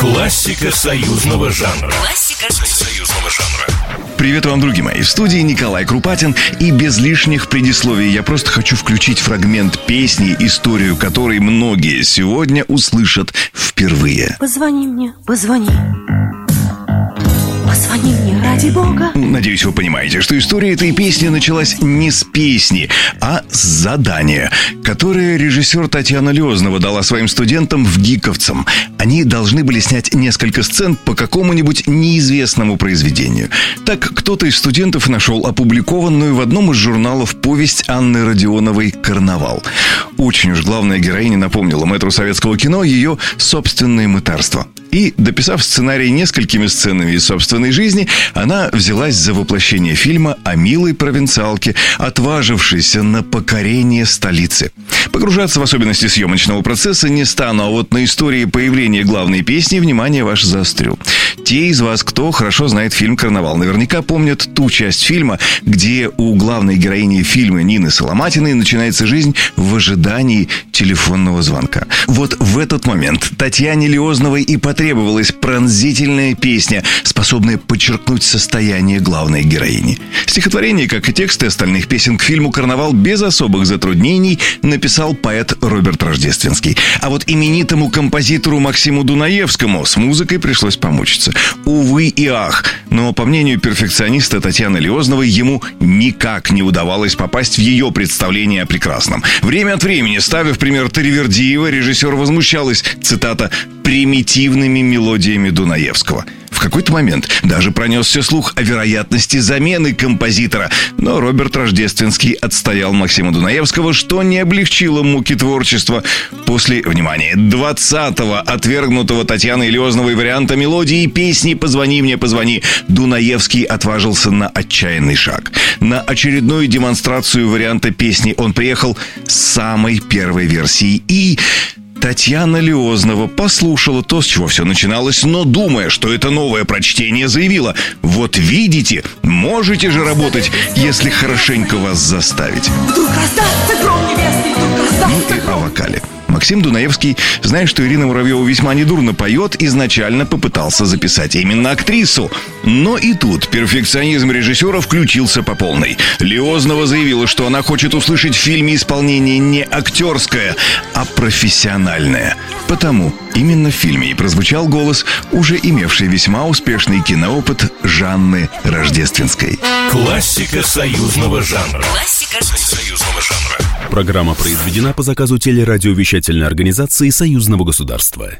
Классика союзного жанра. Классика союзного жанра. Привет вам, друзья мои. В студии Николай Крупатин. И без лишних предисловий я просто хочу включить фрагмент песни, историю которой многие сегодня услышат впервые. Позвони мне, позвони. Позвони мне, ради бога. Надеюсь, вы понимаете, что история этой песни началась не с песни, а с задания, которое режиссер Татьяна Лезнова дала своим студентам в Гиковцам. Они должны были снять несколько сцен по какому-нибудь неизвестному произведению. Так кто-то из студентов нашел опубликованную в одном из журналов повесть Анны Родионовой «Карнавал». Очень уж главная героиня напомнила мэтру советского кино ее собственное мытарство. И, дописав сценарий несколькими сценами из собственной жизни, она взялась за воплощение фильма о милой провинциалке, отважившейся на покорение столицы. Погружаться в особенности съемочного процесса не стану, а вот на истории появления главной песни внимание ваше заострю. Те из вас, кто хорошо знает фильм «Карнавал», наверняка помнят ту часть фильма, где у главной героини фильма Нины Соломатиной начинается жизнь в ожидании телефонного звонка. Вот в этот момент Татьяне Лиозновой и потребовалась пронзительная песня, способная подчеркнуть состояние главной героини. Стихотворение, как и тексты остальных песен к фильму «Карнавал» без особых затруднений написал поэт Роберт Рождественский. А вот именитому композитору Максиму Дунаевскому с музыкой пришлось помучиться. Увы и ах, но по мнению перфекциониста Татьяны Лиозновой, ему никак не удавалось попасть в ее представление о прекрасном. Время от времени, ставя в пример Таривердиева, режиссер возмущалась, цитата, «примитивными мелодиями Дунаевского». В какой-то момент даже пронесся слух о вероятности замены композитора, но Роберт Рождественский отстоял Максима Дунаевского, что не облегчило муки творчества. После, внимания, 20-го отвергнутого Татьяной Лезновой варианта мелодии песни «Позвони мне, позвони» Дунаевский отважился на отчаянный шаг. На очередную демонстрацию варианта песни он приехал с самой первой версией и Татьяна Леознова послушала то, с чего все начиналось, но думая, что это новое прочтение, заявила «Вот видите, можете же работать, если хорошенько вас заставить». Вдруг раздастся гром небесный, Максим Дунаевский, зная, что Ирина Муравьева весьма недурно поет, изначально попытался записать именно актрису. Но и тут перфекционизм режиссера включился по полной. Леознова заявила, что она хочет услышать в фильме исполнение не актерское, а профессиональное. Потому именно в фильме и прозвучал голос, уже имевший весьма успешный киноопыт Жанны Рождественской. Классика союзного жанра. Классика Союзного жанра. Программа произведена по заказу телерадиовещательной организации Союзного государства.